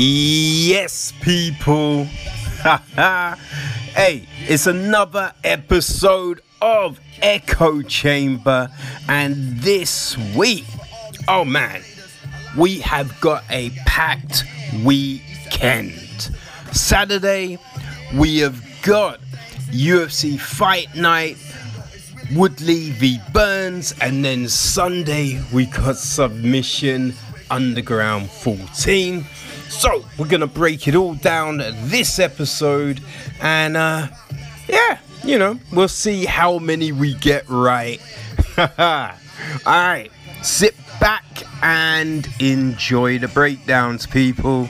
Yes, people. hey, it's another episode of Echo Chamber, and this week, oh man, we have got a packed weekend. Saturday, we have got UFC Fight Night, Woodley v Burns, and then Sunday, we got Submission Underground 14. So, we're gonna break it all down this episode, and uh, yeah, you know, we'll see how many we get right. Alright, sit back and enjoy the breakdowns, people.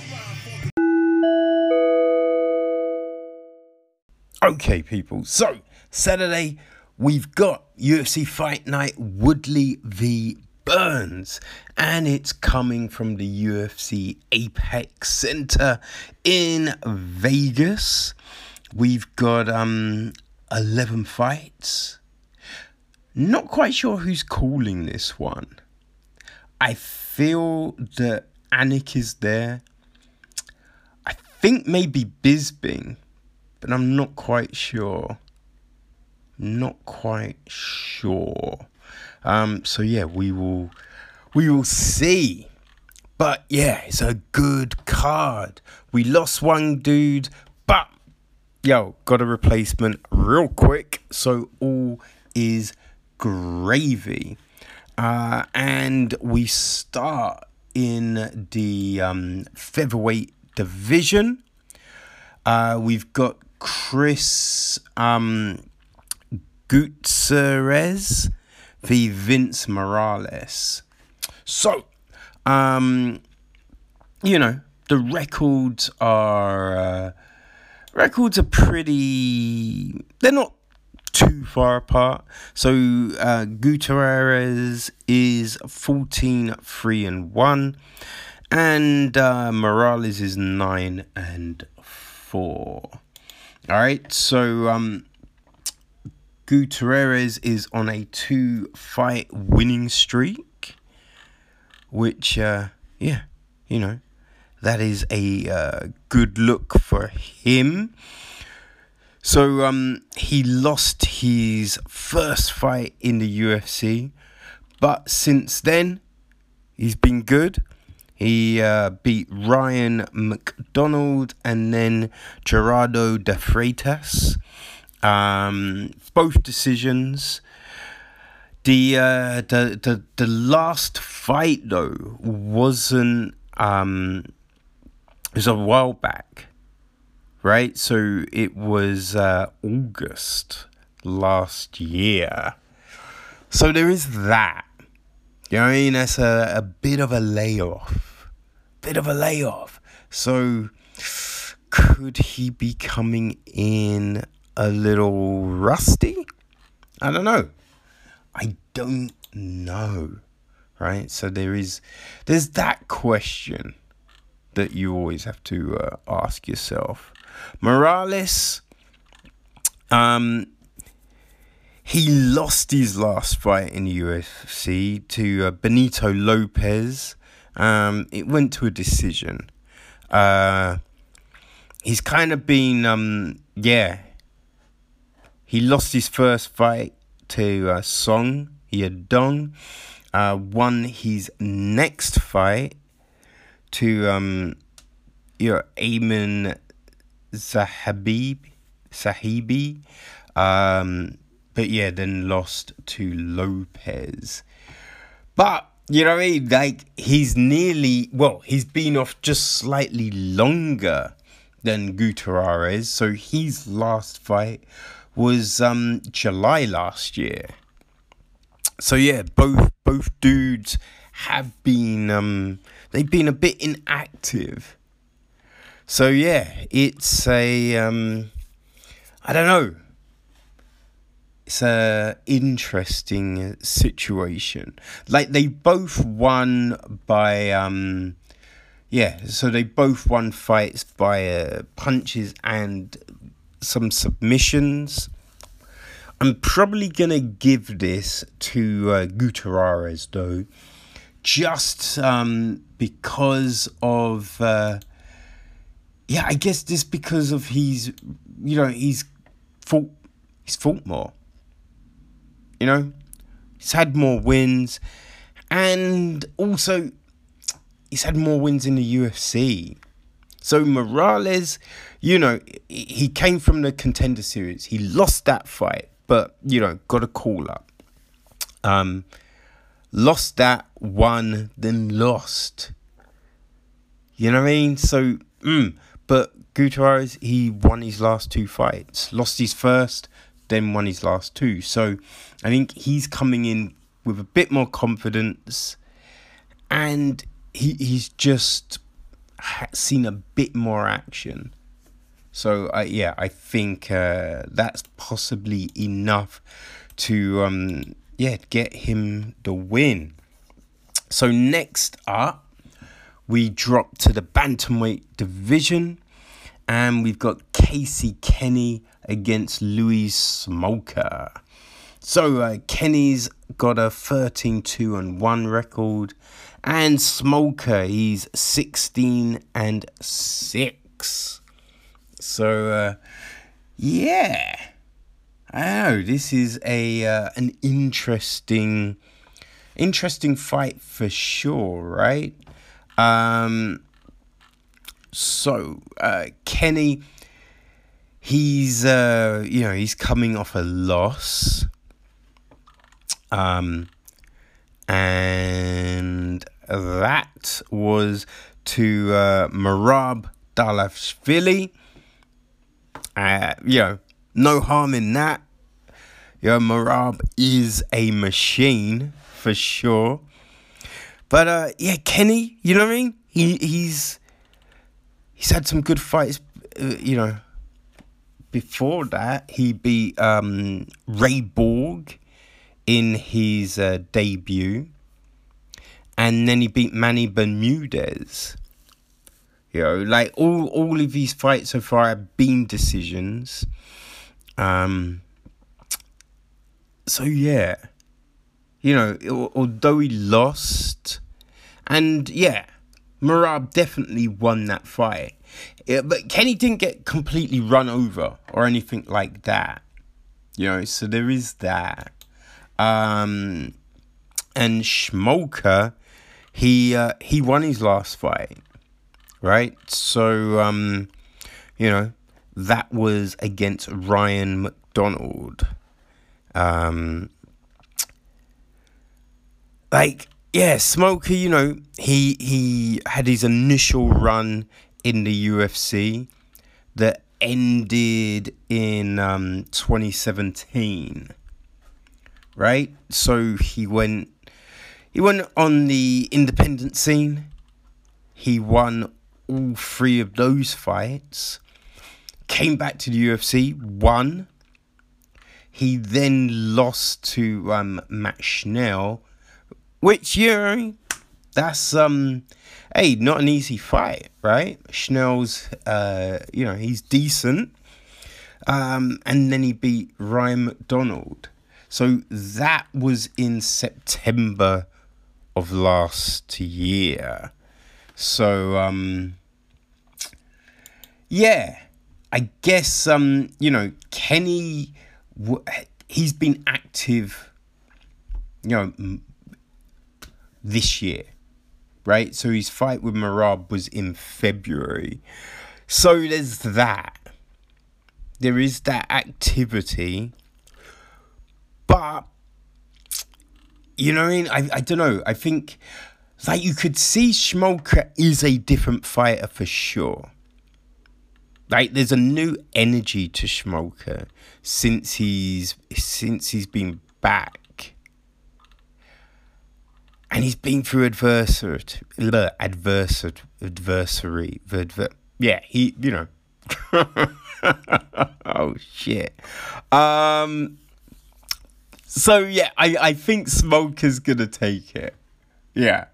Okay, people, so Saturday we've got UFC Fight Night Woodley v Burns, and it's coming from the UFC Apex Center in Vegas. We've got um 11 fights. Not quite sure who's calling this one. I feel that Anik is there. I think maybe Bisping, but I'm not quite sure. Not quite sure. Um, so yeah, we will we will see. But yeah, it's a good card. We lost one dude, but yo, got a replacement real quick, so all is gravy. Uh, and we start in the um, featherweight division. Uh, we've got Chris um, Gutierrez v Vince Morales. So, um, you know, the records are uh, records are pretty. They're not too far apart. So uh, Gutierrez is 14 3 and 1 and uh, Morales is 9 and 4. All right. So um Gutierrez is on a two fight winning streak, which, uh, yeah, you know, that is a uh, good look for him. So, um, he lost his first fight in the UFC, but since then, he's been good. He uh, beat Ryan MacDonald and then Geraldo de Freitas. Um, both decisions. The, uh, the the the last fight though wasn't um it was a while back, right? So it was uh, August last year. So there is that. You know what I mean? That's a, a bit of a layoff. Bit of a layoff. So could he be coming in a little rusty? I don't know. I don't know. Right? So there is there's that question that you always have to uh, ask yourself. Morales um he lost his last fight in the UFC to uh, Benito Lopez. Um, it went to a decision. Uh, he's kind of been, um, yeah, he lost his first fight to uh, Song Yadong. Uh, won his next fight to um, you know, Ayman Zahabib, Sahibi. Um, but yeah, then lost to Lopez. But you know what I mean? Like he's nearly well, he's been off just slightly longer than Gutierrez. So his last fight was um, July last year. So yeah, both both dudes have been um, they've been a bit inactive. So yeah, it's a um, I don't know. It's a interesting situation. Like they both won by um, yeah, so they both won fights by uh, punches and some submissions. I'm probably gonna give this to uh, Gutierrez though, just um, because of uh, yeah, I guess just because of he's, you know, he's fought, he's fought more. You know, he's had more wins, and also he's had more wins in the UFC. So Morales, you know, he came from the contender series. He lost that fight, but you know, got a call up. Um, lost that, won, then lost. You know what I mean? So, mm, but Gutierrez, he won his last two fights, lost his first, then won his last two. So, I think he's coming in with a bit more confidence, and he he's just seen a bit more action. So, uh, yeah, I think uh, that's possibly enough to um, yeah, get him the win. So next up, we drop to the bantamweight division, and we've got Casey Kenny against Louis Smolka. So uh, Kenny's got a 13 2 and 1 record, and Smolka he's 16 and 6. So uh, yeah. I know this is a uh, an interesting interesting fight for sure, right? Um, so uh, Kenny, he's uh, you know he's coming off a loss, um, and that was to uh, Merab Dvalishvili. Uh, you know no harm in that. Yo, Marab is a machine for sure. But uh, yeah, Kenny, you know what I mean? He he's he's had some good fights. Uh, you know, before that he beat um, Ray Borg in his uh, debut, and then he beat Manny Bermudez. You know, like all all of these fights so far have been decisions. Um, so yeah, you know, although he lost, and yeah, Merab definitely won that fight. Yeah, but Kenny didn't get completely run over or anything like that. You know, so there is that. Um, and Smolka, he uh, he won his last fight, right? So um, you know, that was against Ryan MacDonald. Um, like yeah, Smolka, you know, he he had his initial run in the UFC that ended in um, 2017. Right? So he went he went on the independent scene. He won all three of those fights came back to the UFC, won. He then lost to um, Matt Schnell, which you know, that's um, hey, not an easy fight, right? Schnell's, uh, you know, he's decent, um, and then he beat Ryan MacDonald. So that was in September of last year. So um, yeah I guess um, you know Kenny, he's been active, you know, this year, right? So his fight with Marab was in February, so there's that. There is that activity, but you know, I mean, I I don't know. I think like you could see Smolka is a different fighter for sure like there's a new energy to Smolka since he's since he's been back. And he's been through adversary, adversary, adversary, adver- yeah, he, you know. oh shit. Um. So yeah, I I think Smolka's gonna take it. Yeah,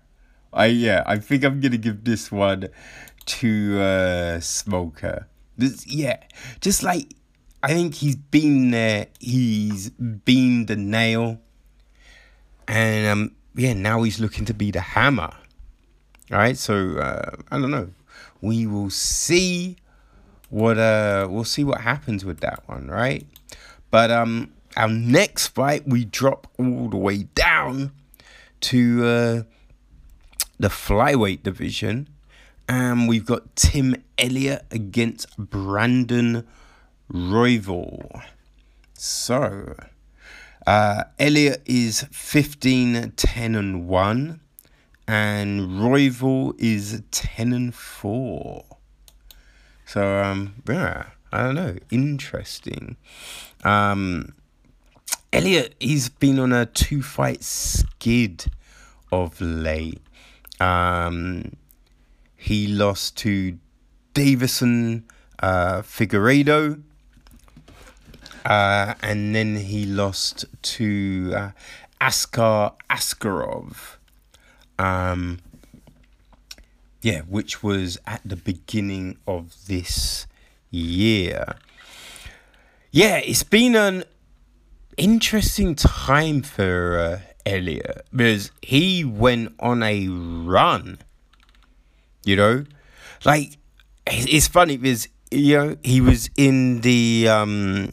I yeah I think I'm gonna give this one to uh, Smolka. This, yeah, just like I think he's been there. He's been the nail, and um, yeah, now he's looking to be the hammer. All right, so uh, I don't know. We will see what uh we'll see what happens with that one, right? But um our next fight we drop all the way down to uh the flyweight division and we've got Tim Elliott against Brandon Royval. So, uh, Elliott is 15, 10, and 1, and Royval is 10 and 4. So, um, yeah, I don't know, interesting. Um, Elliott, he's been on a two fight skid of late. Um, he lost to Deiveson uh, Figueiredo. Uh, and then he lost to uh, Askar Askarov. Um, yeah, which was at the beginning of this year. Yeah, it's been an interesting time for uh, Elliott because he went on a run you know, like it's funny because you know he was in the um,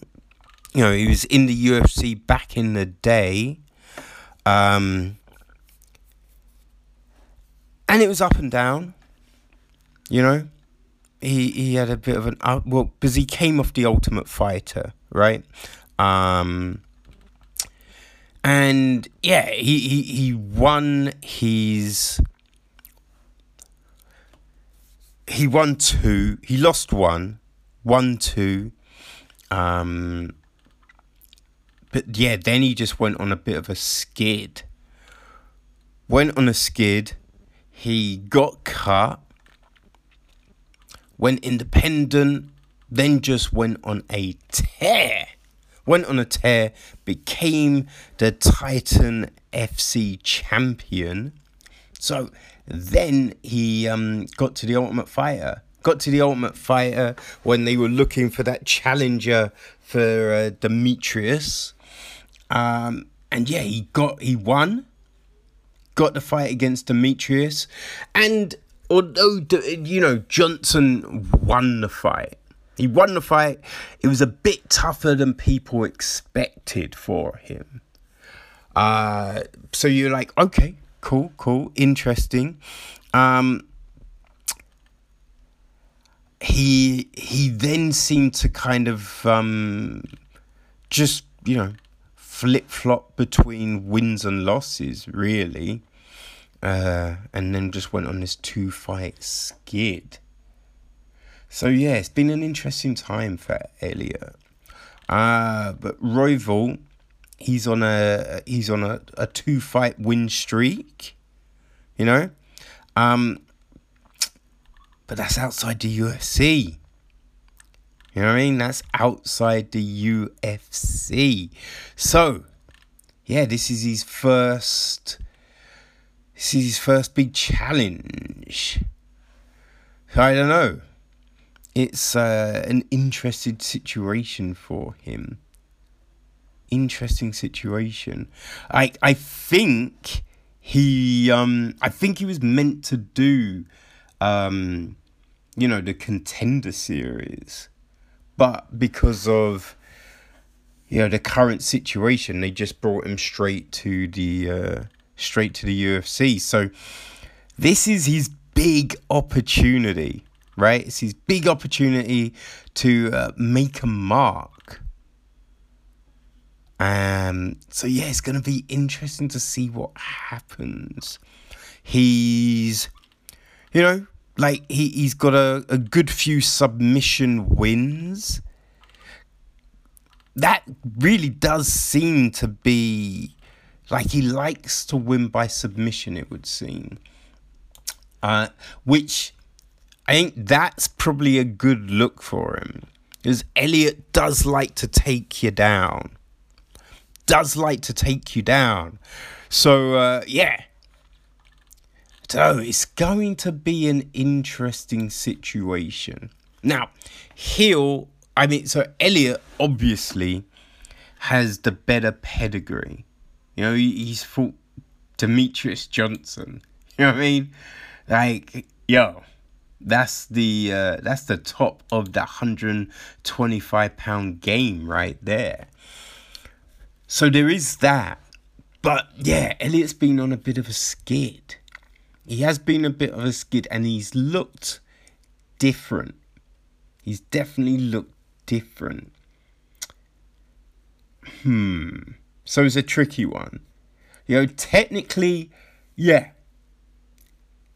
you know he was in the UFC back in the day, um, and it was up and down. You know, he he had a bit of an up well because he came off the Ultimate Fighter, right? Um, and yeah, he, he, he won his he won two. He lost one, won two. Um, but yeah, then he just went on a bit of a skid. Went on a skid. He got cut. Went independent. Then just went on a tear. Went on a tear. Became the Titan FC champion. So then he um, got to the Ultimate Fighter. Got to the Ultimate Fighter when they were looking for that challenger for uh, Demetrious. Um, and yeah, he got he won. Got the fight against Demetrious, and although you know Johnson won the fight, he won the fight. It was a bit tougher than people expected for him. Uh, so you're like, okay, cool, cool, interesting. Um, he he then seemed to kind of um, just you know flip flop between wins and losses, really, uh, and then just went on this two fight skid. So yeah, it's been an interesting time for Elliott. Uh, but Royval he's on a he's on a, a two fight win streak, you know, um, but that's outside the UFC. You know what I mean? That's outside the UFC. So, yeah, this is his first. This is his first big challenge. I don't know. It's uh, an interesting situation for him interesting situation. I I think he um I think he was meant to do um you know the contender series, but because of you know the current situation, they just brought him straight to the uh, straight to the UFC. So this is his big opportunity, right? It's his big opportunity to uh, make a mark um, so yeah, it's gonna be interesting to see what happens. He's, you know, like he he's got a, a good few submission wins. That really does seem to be like he likes to win by submission. It would seem, uh, which I think that's probably a good look for him, because Elliott does like to take you down does like to take you down. So, uh, yeah. So, it's going to be an interesting situation. Now, Hill, I mean, so Elliott obviously has the better pedigree. You know, he's fought Demetrious Johnson. You know what I mean? Like, yo, That's the uh, that's the top of the 125 pound game right there. So there is that. But yeah, Elliott's been on a bit of a skid. He has been a bit of a skid and he's looked different. He's definitely looked different. Hmm. So it's a tricky one. You know, technically, yeah,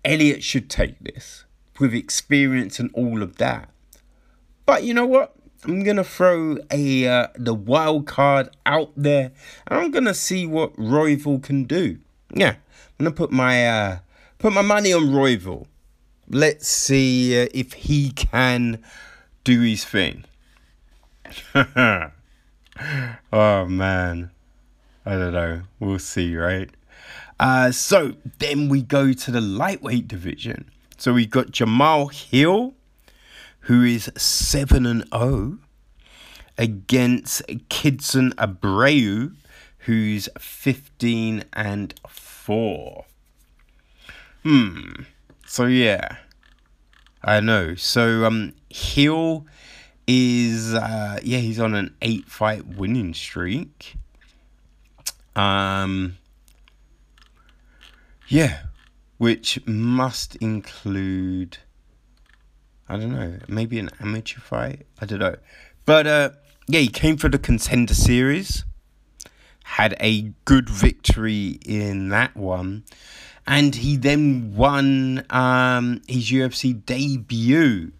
Elliott should take this with experience and all of that. But you know what? I'm gonna throw a uh, the wild card out there, and I'm gonna see what Royval can do. Yeah, I'm gonna put my uh, put my money on Royval. Let's see uh, if he can do his thing. oh man, I don't know. We'll see, right? Uh, so then we go to the lightweight division. So we got Jamahal Hill who is 7 and 0 against Klidson Abreu, who's 15 and 4. Hmm. So yeah. I know. So um Hill is uh yeah, he's on an 8 fight winning streak. Um yeah, which must include I don't know, maybe an amateur fight. I don't know, but uh, yeah, he came for the contender series, had a good victory in that one, and he then won um, his UFC debut,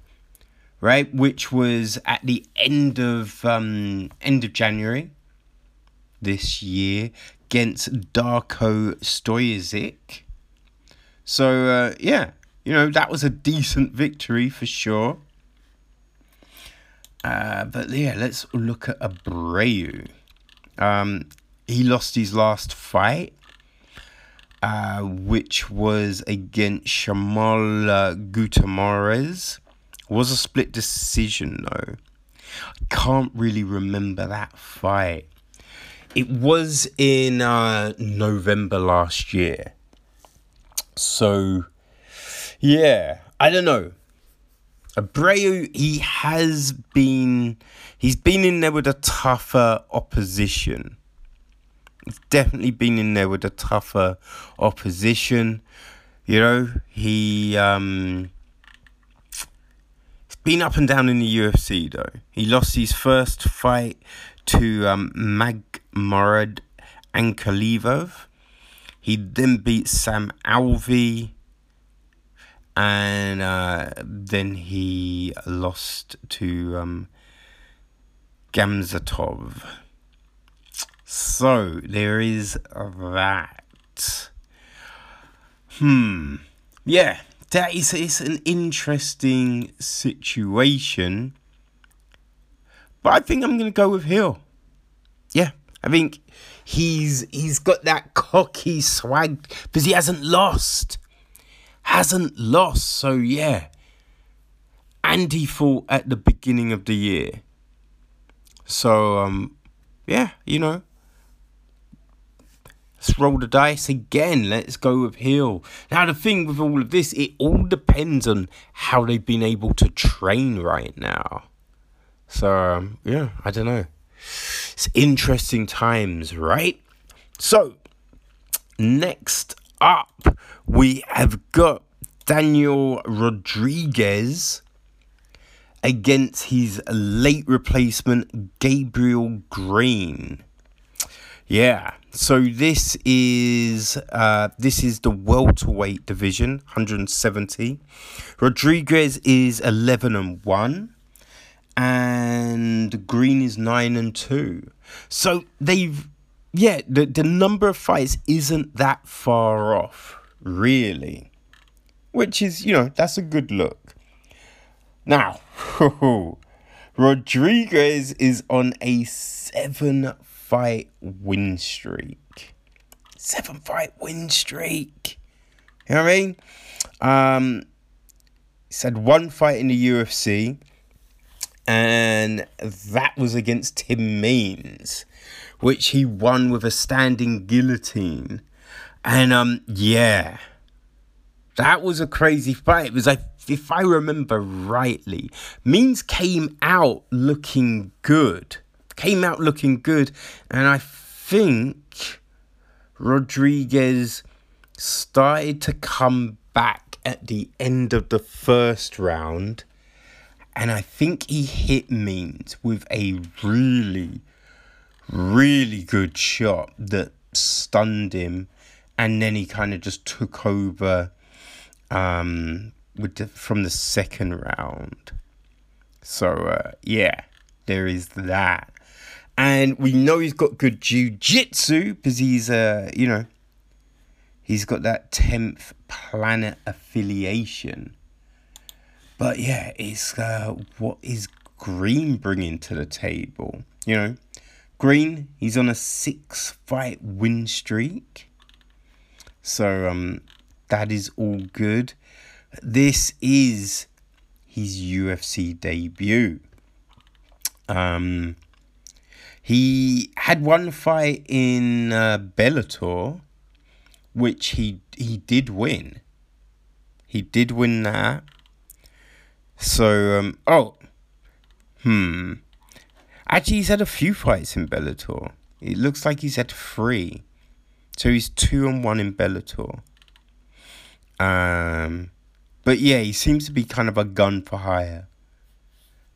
right, which was at the end of um, end of January this year against Darko Stosic. So uh, yeah, you know, that was a decent victory for sure. Uh, but yeah, let's look at Abreu. Um, he lost his last fight, uh, which was against Shamal Gutierrez. Was a split decision though. I can't really remember that fight. It was in uh, November last year. So yeah, I don't know. Abreu, he has been, he's been in there with a tougher opposition. He's definitely been in there with a tougher opposition. You know, he um, he's been up and down in the UFC though. He lost his first fight to um, Magomed Ankalaev. He then beat Sam Alvey and uh, then he lost to um, Gamzatov. So there is that. Hmm. Yeah, that is it's an interesting situation. But I think I'm gonna go with Hill. Yeah, I think he's he's got that cocky swag because he hasn't lost hasn't lost. So, yeah. And he fought at the beginning of the year. So, um, yeah, you know. Let's roll the dice again. Let's go with Hill. Now, the thing with all of this, it all depends on how they've been able to train right now. So, um, yeah, I don't know. It's interesting times, right? So, next up, we have got Daniel Rodriguez against his late replacement Gabriel Green. Yeah, so this is uh, this is the welterweight division, 170. Rodriguez is 11 and 1 and Green is 9 and 2. So they've yeah, the, the number of fights isn't that far off, really. Which is, you know, that's a good look. Now, Rodriguez is on a seven fight win streak. Seven fight win streak. You know what I mean? Um, he's had one fight in the UFC, and that was against Tim Means which he won with a standing guillotine. And um, yeah, that was a crazy fight because I if I remember rightly, Means came out looking good. Came out looking good, and I think Rodriguez started to come back at the end of the first round, and I think he hit Means with a really, really good shot that stunned him, and then he kind of just took over um, with the, from the second round. So uh, yeah, there is that, and we know he's got good jiu-jitsu because he's uh you know he's got that tenth planet affiliation. But yeah, it's uh, what is Green bringing to the table? You know, Green he's on a six fight win streak. So um, that is all good. This is his UFC debut. Um, he had one fight in uh, Bellator, which he he did win. He did win that. So um, oh, hmm. Actually, he's had a few fights in Bellator. It looks like he's had three. So he's two and one in Bellator. Um, but yeah, he seems to be kind of a gun for hire.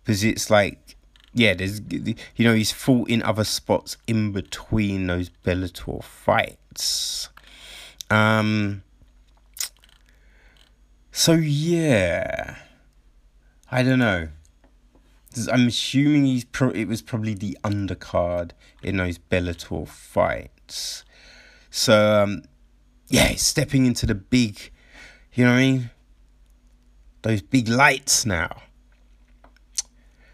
Because it's like, yeah, there's, you know, he's fought in other spots in between those Bellator fights. Um, so yeah, I don't know. I'm assuming he's pro- it was probably the undercard in those Bellator fights. So um, yeah, stepping into the big you know what I mean? Those big lights now.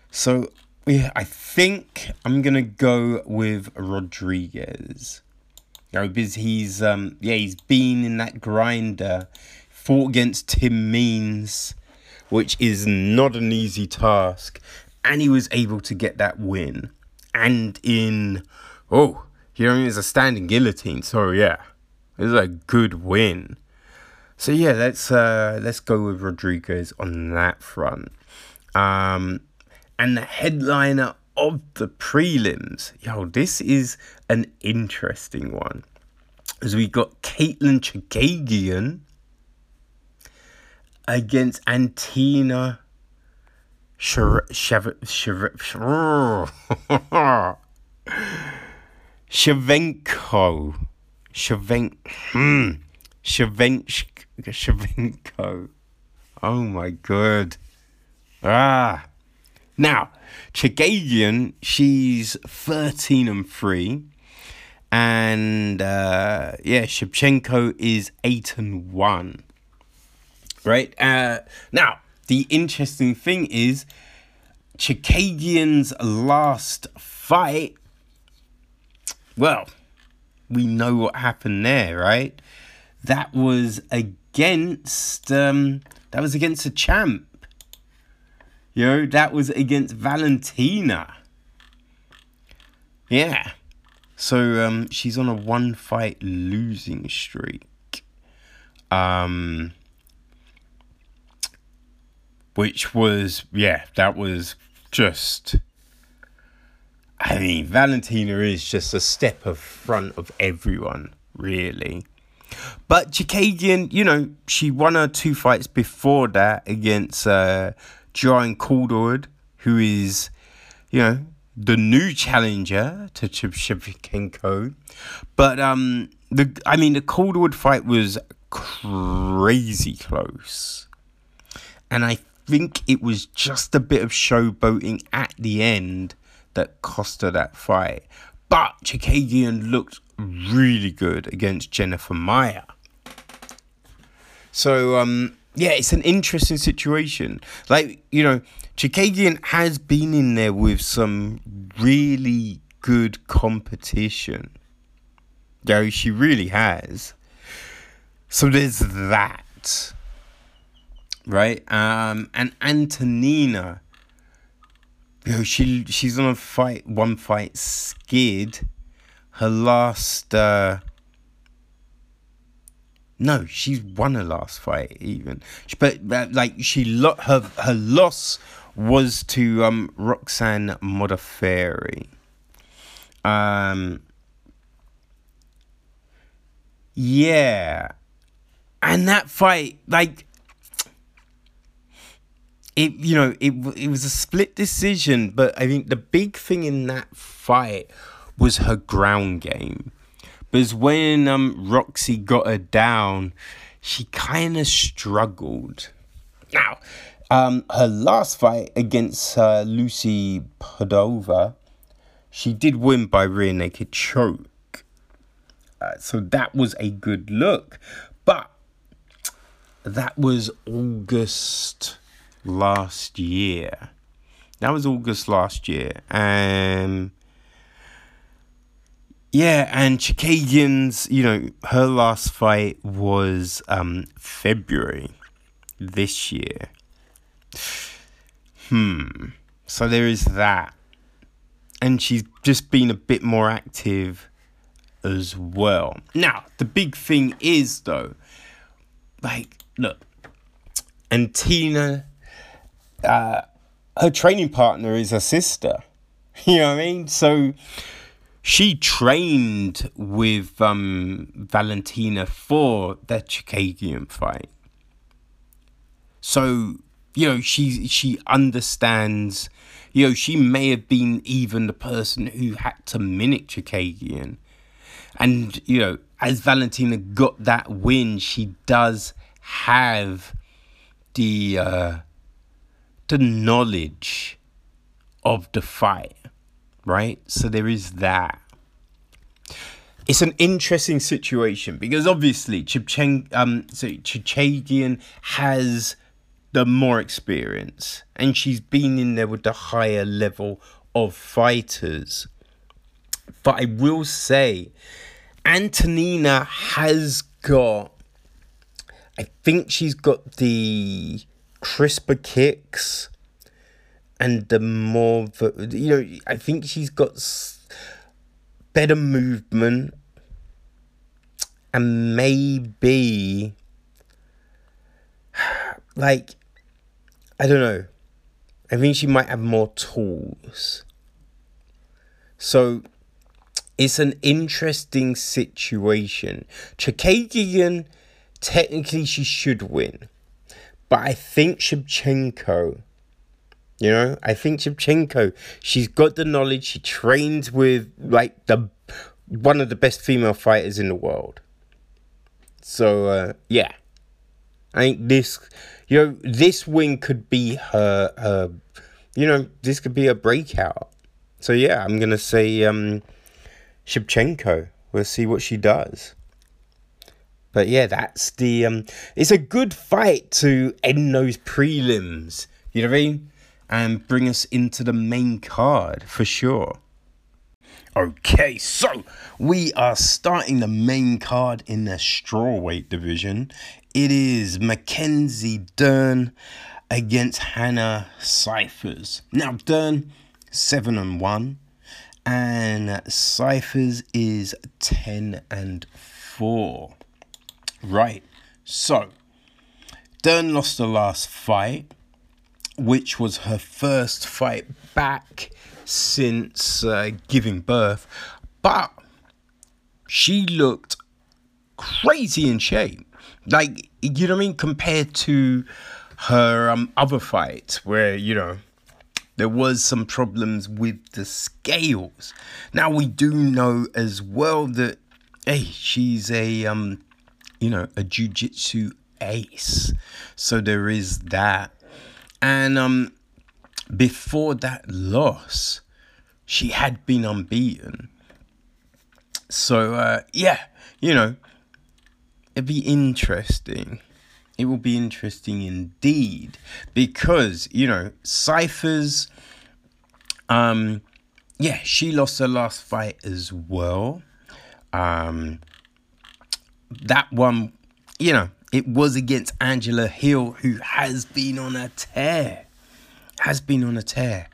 So yeah, I think I'm gonna go with Rodriguez. You know, because he's um yeah, he's been in that grinder, fought against Tim Means, which is not an easy task, and he was able to get that win. And in oh, you know, it's a standing guillotine, so yeah. It was a good win. So yeah, let's uh, let's go with Rodriguez on that front. Um, and the headliner of the prelims, yo, this is an interesting one, as we got Katlyn Chookagian against Antina Shevchenko. Shevchenko. Hmm. Shevchenko. Oh my god. Ah. Now, Chookagian, she's 13 and 3. And uh, yeah, Shevchenko is 8 and 1. Right? Uh, now, the interesting thing is Chookagian's last fight. Well, we know what happened there, right? that was against um, that was against a champ. Know, that was against Valentina. Yeah. So um, she's on a one fight losing streak. Um, which was yeah, that was just I mean, Valentina is just a step of front of everyone, really. But Chookagian, you know, she won her two fights before that against uh, Joanne Calderwood, who is, you know, the new challenger to Shevchenko. But um, the I mean, the Calderwood fight was crazy close, and I think it was just a bit of showboating at the end that cost her that fight. But Chookagian looked really good against Jennifer Maia. So um, yeah, it's an interesting situation. Like you know, Chookagian has been in there with some really good competition. Yeah, she really has. So there's that. Right? Um and Antonina you she she's on a fight one fight skid her last uh, no, she's won her last fight even. But uh, like she lo- her her loss was to um Roxanne Modafferi. Um. Yeah, and that fight, like, it you know it it was a split decision, but I think the big thing in that fight was her ground game because when um, Roxy got her down, she kind of struggled. Now, um, her last fight against uh, Lucy Padova, she did win by rear naked choke. Uh, so that was a good look. But that was August last year. That was August last year. And yeah, and Chookagian's, you know, her last fight was um, February this year. Hmm. So there is that. And she's just been a bit more active as well. Now, the big thing is, though, like, look, and Tina, uh, her training partner is her sister. You know what I mean? So she trained with um, Valentina for the Chookagian fight. So, you know, she she understands, you know, she may have been even the person who had to mimic Chookagian. And, you know, as Valentina got that win, she does have the uh, the knowledge of the fight right? So there is that. It's an interesting situation because obviously Chipchen, um, so Chookagian has the more experience and she's been in there with the higher level of fighters. But I will say, Antonina has got, I think she's got the crisper kicks and the more you know i think she's got better movement and maybe like i don't know. I think she might have more tools. So it's an interesting situation. Chookagian technically she should win but i think Shevchenko you know, I think Shevchenko, she's got the knowledge. She trains with like the one of the best female fighters in the world. So uh, yeah, I think this, you know, this win could be her. her you know, this could be a breakout. So yeah, I'm gonna say um, Shevchenko. We'll see what she does. But yeah, that's the um. It's a good fight to end those prelims. You know what I mean? and bring us into the main card for sure. Okay, so we are starting the main card in the strawweight division. It is Mackenzie Dern against Hannah Cifers. Now Dern seven and one, and Cifers is ten and four. Right, so Dern lost the last fight which was her first fight back since uh, giving birth. But she looked crazy in shape. Like, you know what I mean? Compared to her um, other fights, where, you know, there was some problems with the scales. Now, we do know as well that, hey, she's a, um, you know, a jiu-jitsu ace. So there is that. And um, before that loss, she had been unbeaten. So uh, yeah, you know, it'd be interesting. It will be interesting indeed because you know Cifers. Um, yeah, she lost her last fight as well. Um, that one, you know, it was against Angela Hill, who has been on a tear. Has been on a tear.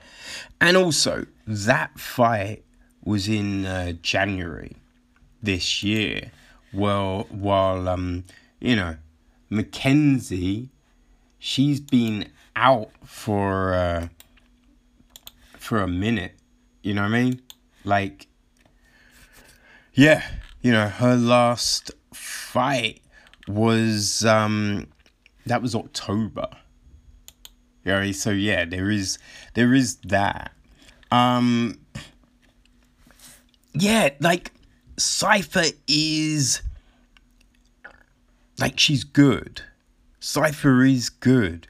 And also, that fight was in uh, January this year. Well, while um, you know, Mackenzie, she's been out for uh, for a minute. You know what I mean? Like, yeah, you know, her last fight was um that was October. Know, so yeah, there is there is that. Um yeah, like Cifers is like she's good. Cifers is good.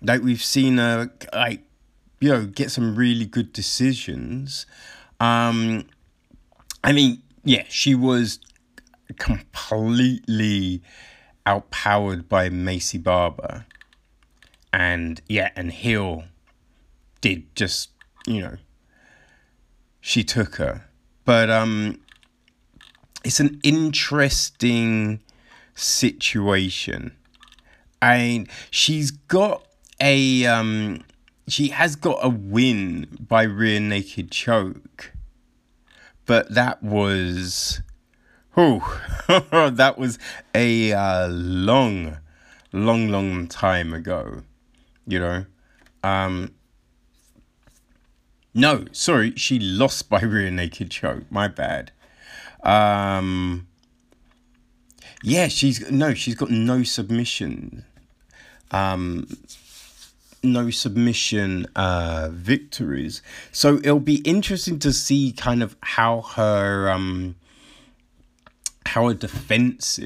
Like we've seen her like you know get some really good decisions. Um I mean, yeah, she was completely outpowered by Maycee Barber. And yeah, and Hill did just, you know, she took her. But um it's an interesting situation. And she's got a um she has got a win by rear naked choke. But that was oh that was a uh, long long long time ago, you know. Um no, sorry, she lost by rear naked choke. My bad. Um, yeah, she's no, she's got no submission. Um, no submission uh, victories. So it'll be interesting to see kind of how her um, how her defense.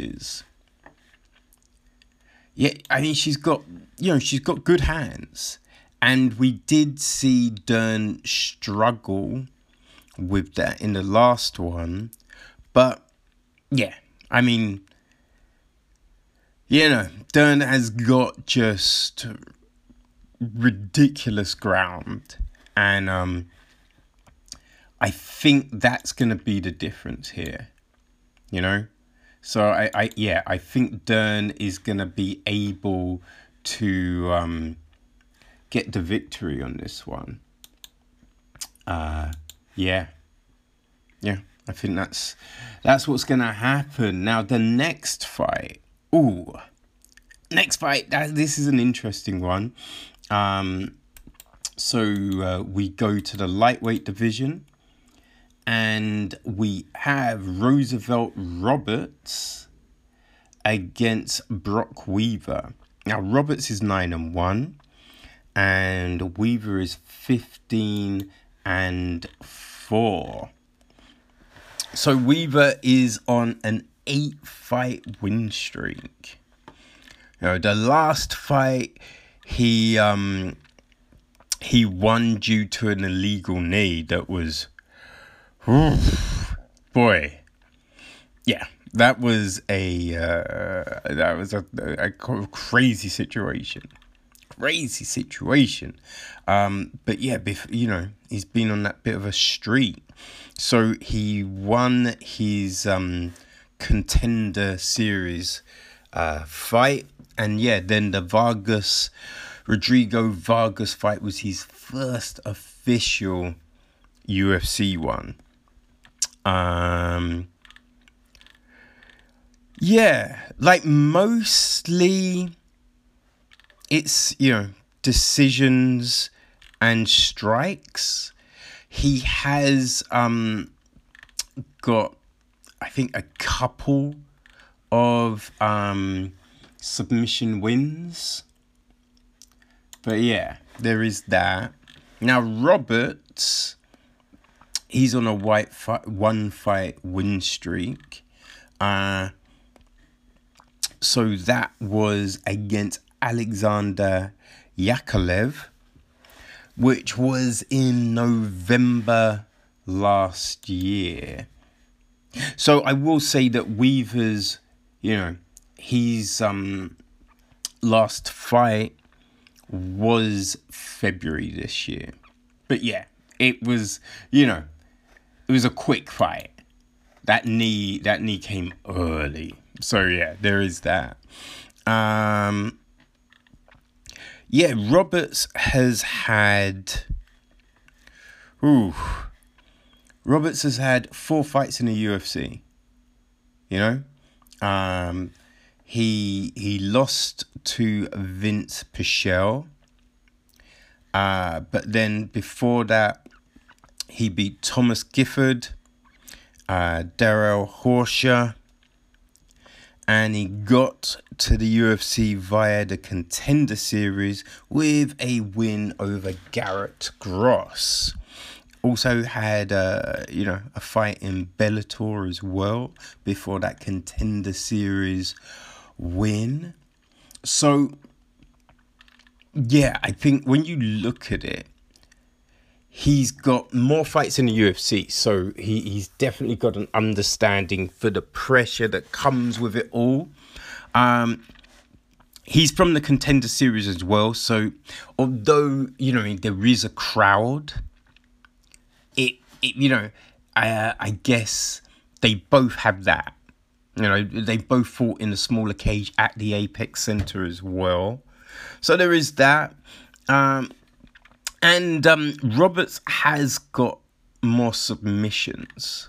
Yeah, I mean she's got you know she's got good hands. And we did see Dern struggle with that in the last one. But yeah, I mean, you know, Dern has got just ridiculous ground. And um, I think that's going to be the difference here, you know? So I, I yeah, I think Dern is going to be able to um, get the victory on this one. Uh, yeah, yeah, I think that's that's what's gonna happen. Now the next fight, ooh, next fight. That this is an interesting one. Um, so uh, we go to the lightweight division, and we have Roosevelt Roberts against Brock Weaver. Now Roberts is nine and one and Weaver is 15 and 4. So Weaver is on an 8 fight win streak. You know, the last fight he um he won due to an illegal knee that was boy. Yeah, that was a uh, that was a, a crazy situation crazy situation. Um, but yeah, bef- you know, he's been on that bit of a streak. So he won his um, contender series uh, fight, and yeah, then the Vargas Rodrigo Vargas fight was his first official UFC one. Um, yeah, like mostly it's you know decisions and strikes. He has um got I think a couple of um submission wins. But yeah, there is that. Now Roberts he's on a white fight, one fight win streak. Uh so that was against Alexander Yakovlev, which was in November last year. So I will say that Weaver's, you know, his um last fight was February this year. But yeah, it was, you know, it was a quick fight. That knee that knee came early. So yeah, there is that. Um yeah, Roberts has had. Ooh. Roberts has had four fights in the UFC. You know? Um, he he lost to Vince Pichel. Uh, but then before that, he beat Thomas Gifford, uh, Darrell Horcher, and he got to the UFC via the Contender Series with a win over Garrett Gross. Also had uh, you know a fight in Bellator as well before that Contender Series win. So yeah, I think when you look at it, he's got more fights in the UFC, so he, he's definitely got an understanding for the pressure that comes with it all. Um, he's from the contender series as well, so although you know there is a crowd, it, it you know, uh, I guess they both have that. You know, they both fought in the smaller cage at the Apex Center as well. So there is that. Um, and um, Roberts has got more submissions.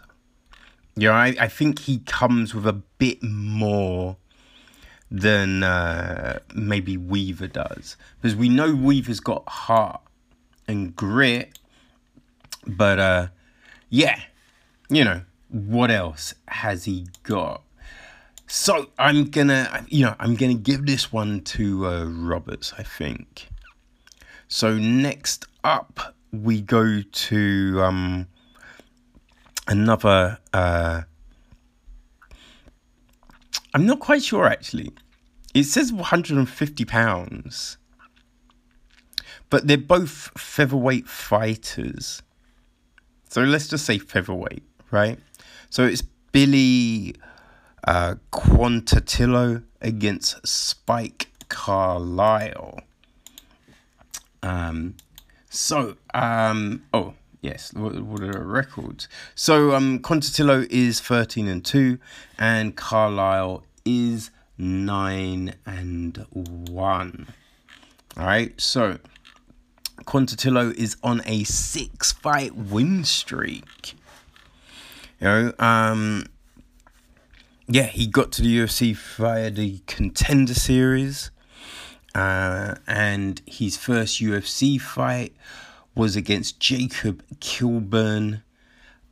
Yeah, I, I think he comes with a bit more than uh, maybe Weaver does. Because we know Weaver's got heart and grit. But uh, yeah, you know, what else has he got? So I'm gonna, you know, I'm gonna give this one to uh, Roberts. I think. So next up, we go to um, another. Uh, I'm not quite sure actually. It says 150 pounds, but they're both featherweight fighters. So let's just say featherweight, right? So it's Billy uh, Quarantillo against Spike Carlyle. Um, so, um, oh, yes, what, are records? So, um, Quarantillo is 13 and 2, and Carlyle is 9 and 1. All right, so Quarantillo is on a six fight win streak. You know, um, yeah, he got to the UFC via the Contender Series. Uh, and his first UFC fight was against Jacob Kilburn.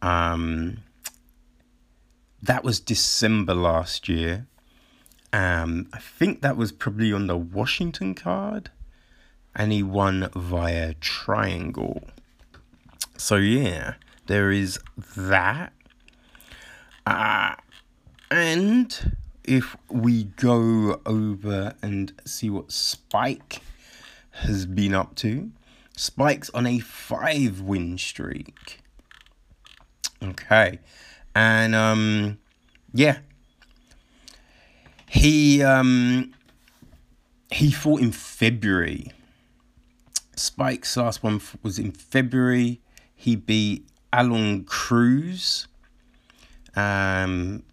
Um, that was December last year. Um, I think that was probably on the Washington card. And he won via triangle. So, yeah, there is that. Uh, and if we go over and see what Spike has been up to, Spike's on a five win streak. Okay. And um yeah. He um he fought in February. Spike's last one was in February. He beat Aalon Cruz. Um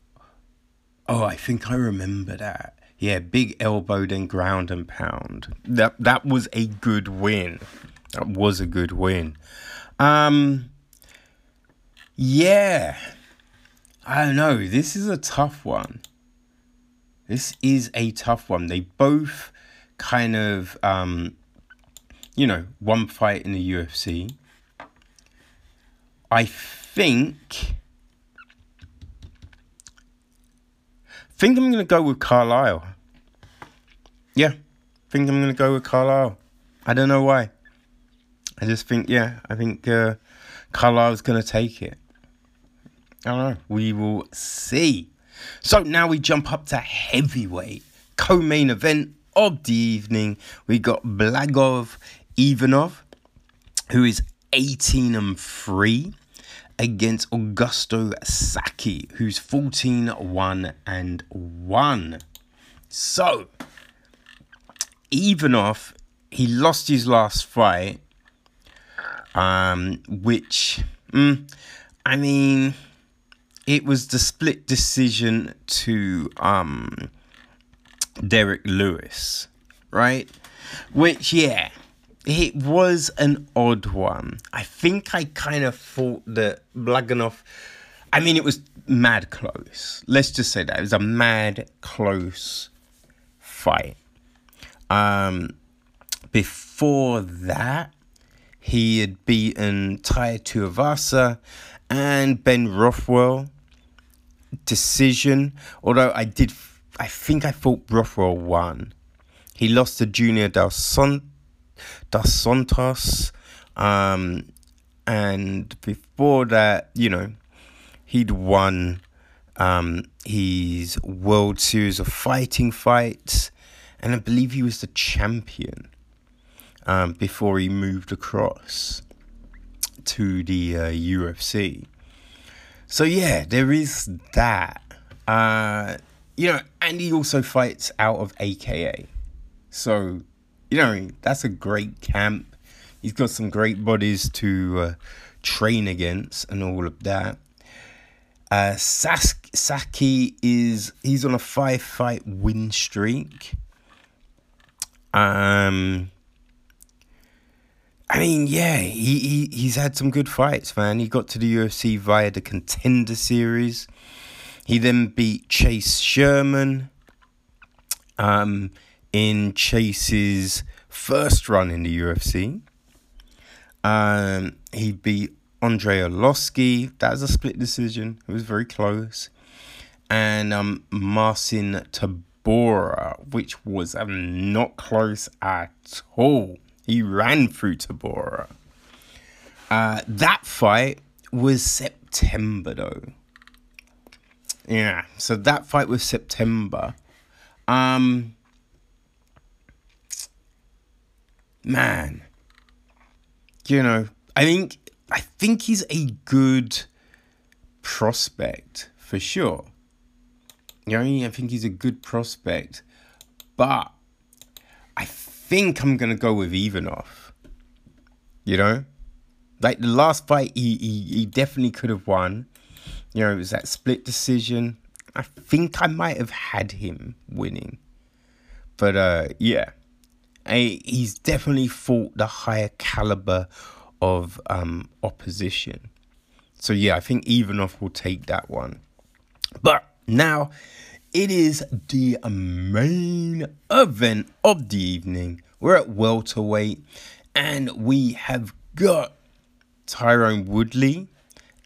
Oh, I think I remember that. Yeah, big elbow then ground and pound. That that was a good win. That was a good win. Um Yeah. I don't know. This is a tough one. This is a tough one. They both kind of um you know, one fight in the UFC. I think think I'm going to go with Carlyle. Yeah, I think I'm going to go with Carlyle. I don't know why. I just think, yeah, I think uh, Carlyle's going to take it. I don't know. We will see. So now we jump up to heavyweight. Co main event of the evening. We got Blagoy Ivanov, who is 18 and 3 against Augusto Sakai, who's 14 1 and 1. So, even Ivanov, he lost his last fight, um, which, mm, I mean, it was the split decision to um, Derrick Lewis, right? Which, yeah, it was an odd one. I think I kind of thought that Blagojevich. I mean, it was mad close. Let's just say that it was a mad close fight. Um, before that, he had beaten Tai Tuivasa and Ben Rothwell. Decision, although I did, I think I thought Rothwell won. He lost to Junior Dos, Son- Dos Santos. Um, and before that, you know, he'd won um, his World Series of Fighting fights, and I believe he was the champion um, before he moved across to the uh, UFC. So yeah, there is that. Uh, you know, and he also fights out of AKA. So, you know, that's a great camp. He's got some great bodies to uh, train against and all of that. Uh, Sas- Saki is he's on a five fight win streak. Um, I mean, yeah, he, he he's had some good fights, man. He got to the UFC via the Contender Series. He then beat Chase Sherman. Um, in Chase's first run in the UFC. Um, he beat Andre Arlovski. That was a split decision. It was very close. And um, Marcin Tybura, which was um, not close at all. He ran through Tabora. Uh, that fight was September, though. Yeah, so that fight was September. Um, man, you know, I think I think he's a good prospect for sure. You know, I think he's a good prospect, but I think I'm gonna go with Ivanov. You know, like the last fight, he he, he definitely could have won. You know, it was that split decision. I think I might have had him winning, but uh, yeah, he's definitely fought the higher caliber of um, opposition. So yeah, I think Ivanov will take that one. But now it is the main event of the evening. We're at welterweight, and we have got Tyrone Woodley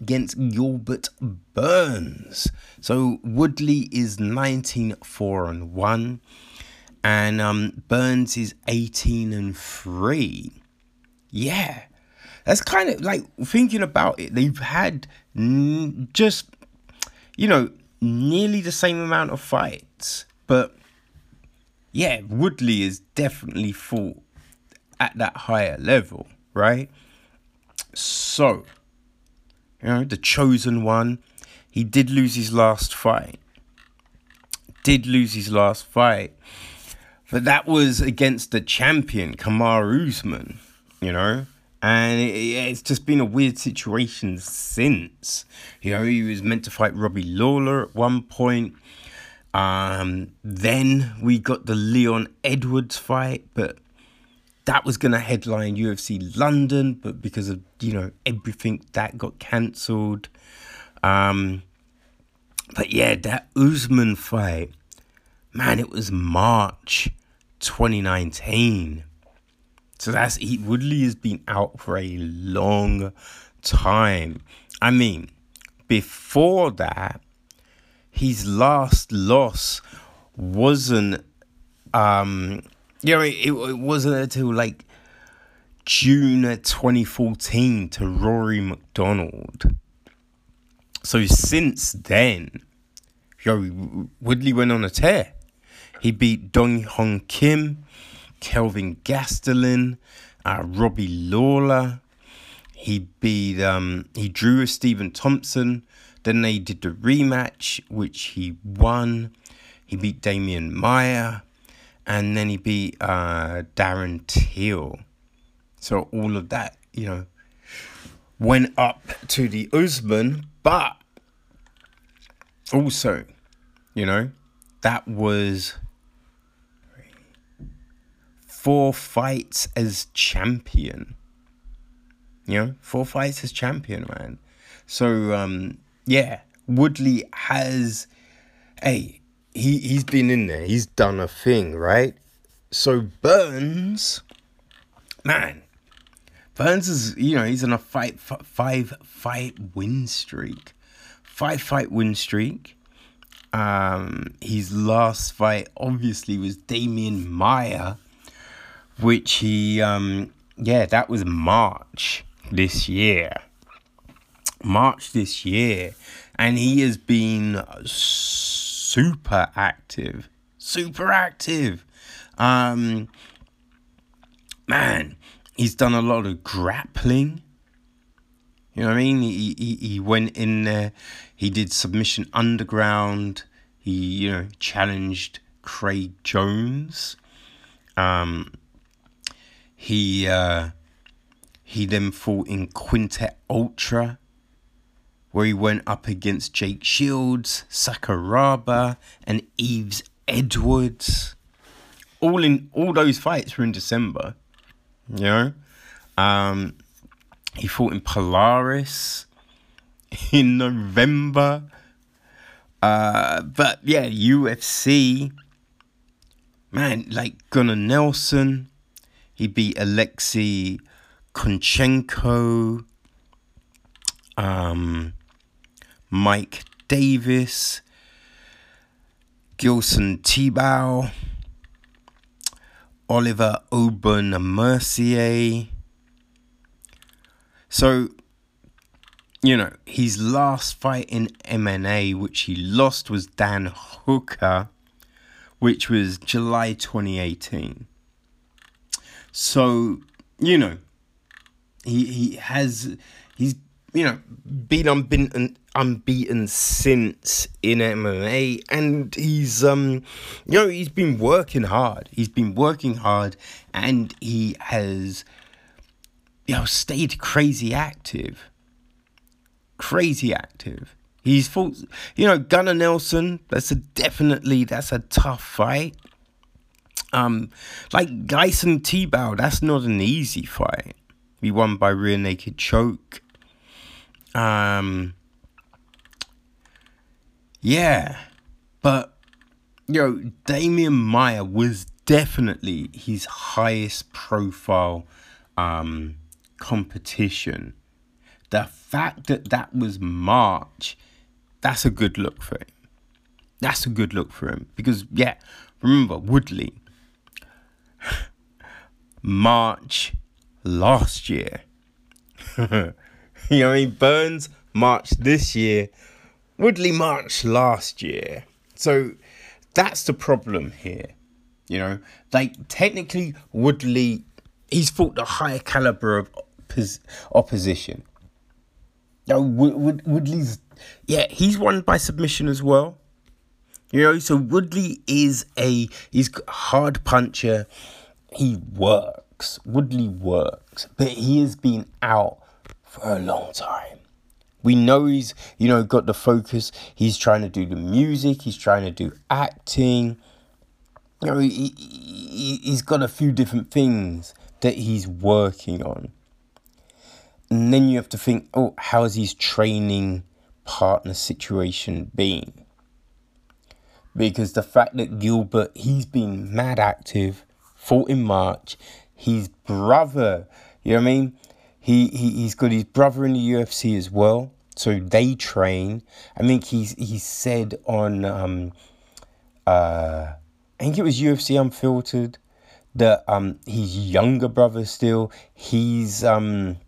against Gilbert Burns. So Woodley is 19 4 and 1 and um, Burns is 18 and 3. Yeah. That's kind of like thinking about it. They've had n- just, you know, nearly the same amount of fights. But yeah, Woodley is definitely fought at that higher level, right? So, you know, the chosen one, he did lose his last fight. Did lose his last fight. But that was against the champion, Kamaru Usman, you know? And it, it's just been a weird situation since. You know, he was meant to fight Robbie Lawler at one point. Um, then we got the Leon Edwards fight, but that was going to headline UFC London, but because of, you know, everything that got cancelled. Um, but yeah, that Usman fight, man, it was March 2019. So that's Woodley has been out for a long time. I mean, before that, his last loss wasn't um you know it, it wasn't until like June 2014 to Rory MacDonald. So since then, yo, Woodley went on a tear. He beat Dong Hyun Kim, Kelvin Gastelum, uh, Robbie Lawler. He beat um, he drew with Stephen Thompson. Then they did the rematch, which he won. He beat Demian Maia, and then he beat uh, Darren Till. So all of that, you know, went up to the Usman, but also, you know, that was four fights as champion. You know, four fights as champion, man. So, um, yeah, Woodley has, hey, he he's been in there. He's done a thing, right? So Burns, man, Burns is you know he's on a fight five fight win streak, five fight win streak. Um, his last fight obviously was Demian Maia, which he um yeah that was March this year. March this year, and he has been super active, super active. Um, man, he's done a lot of grappling. You know what I mean? He, he, he went in there, he did submission underground, he, you know, challenged Craig Jones. Um, he, uh, he then fought in Quintet Ultra where he went up against Jake Shields, Sakuraba, and Yves Edwards. All in all those fights were in December. You know? Um, he fought in Polaris in November. Uh, but yeah, UFC. Man, like Gunnar Nelson. He beat Alexey Kunchenko, Um, Mike Davis, Gleison Tibau, Olivier Aubin Mercier. So, you know, his last fight in MMA, which he lost, was Dan Hooker, which was July 2018. So, you know, he he has he's you know been unbeaten unbeaten since in MMA and he's um you know he's been working hard. He's been working hard and he has you know stayed crazy active. Crazy active. He's fought you know Gunnar Nelson that's a definitely that's a tough fight um like Gleison Tibau that's not an easy fight he won by rear naked choke um, yeah, but you know, Demian Maia was definitely his highest profile um, competition. The fact that that was March, that's a good look for him. That's a good look for him because yeah, remember Woodley. March last year. you know, I mean, Burns March this year, Woodley March last year. So that's the problem here. You know, like technically Woodley, he's fought a higher caliber of oppos- opposition. Now, Wood- Woodley's, yeah, he's won by submission as well. You know, so Woodley is a he's hard puncher. He works. Woodley works, but he has been out for a long time. We know he's, you know, got the focus. He's trying to do the music. He's trying to do acting. You know, he, he, he's got a few different things that he's working on. And then you have to think, oh, how's his training partner situation been? Because the fact that Gilbert, he's been mad active, fought in March, his brother, you know what I mean? He, he he's got his brother in the UFC as well, so they train. I think he's he said on um uh I think it was UFC Unfiltered that um his younger brother still he's um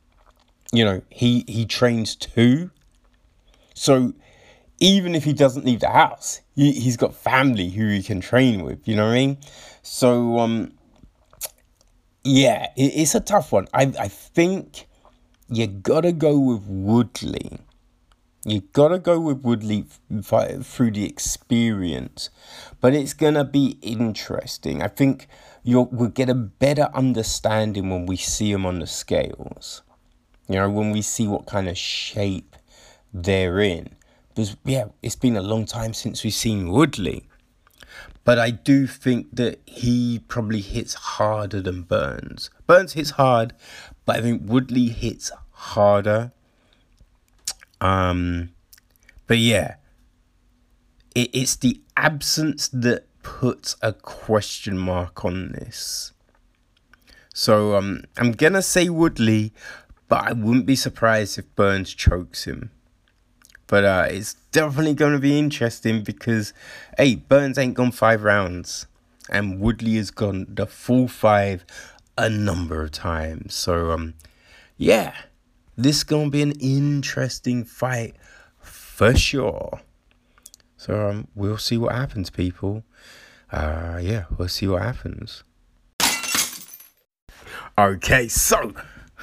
you know he he trains too. So even if he doesn't leave the house, he, he's got family who he can train with, you know what I mean? So, um, yeah, it, it's a tough one. I, I think you gotta go with Woodley. You gotta go with Woodley through the experience, but it's gonna be interesting. I think you'll we'll get a better understanding when we see them on the scales. You know, when we see what kind of shape they're in. Because yeah, it's been a long time since we've seen Woodley. But I do think that he probably hits harder than Burns. Burns hits hard, but I think Woodley hits harder. Um, but yeah, it, it's the absence that puts a question mark on this. So um, I'm gonna say Woodley, but I wouldn't be surprised if Burns chokes him. But uh, it's definitely gonna be interesting because, hey, Burns ain't gone five rounds, and Woodley has gone the full five a number of times. So um, yeah, this gonna be an interesting fight for sure. So um, we'll see what happens, people. Uh, yeah, we'll see what happens. Okay, so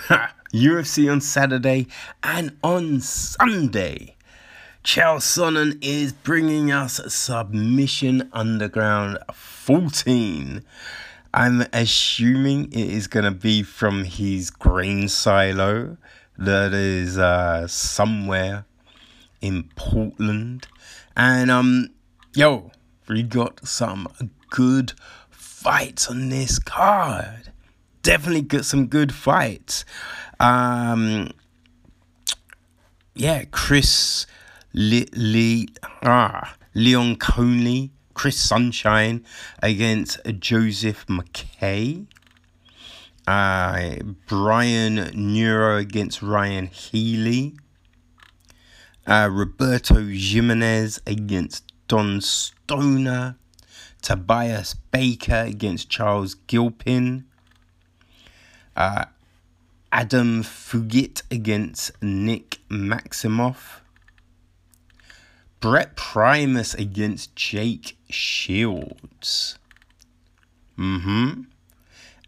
UFC on Saturday and on Sunday. Chael Sonnen is bringing us Submission Underground 14. I'm assuming it is going to be from his grain silo that is uh, somewhere in Portland. And um, yo, we got some good fights on this card. Definitely got some good fights. Um, yeah, Chris Lee, ah, Leon Conley, Chris Sunshine against Joseph McKay. Uh, Brian Neuro against Ryan Healy. Uh, Roberto Jimenez against Don Stoner. Tobias Baker against Charles Gilpin. Uh, Adam Fugitt against Nick Maximov. Brent Primus against Jake Shields. Mm-hmm.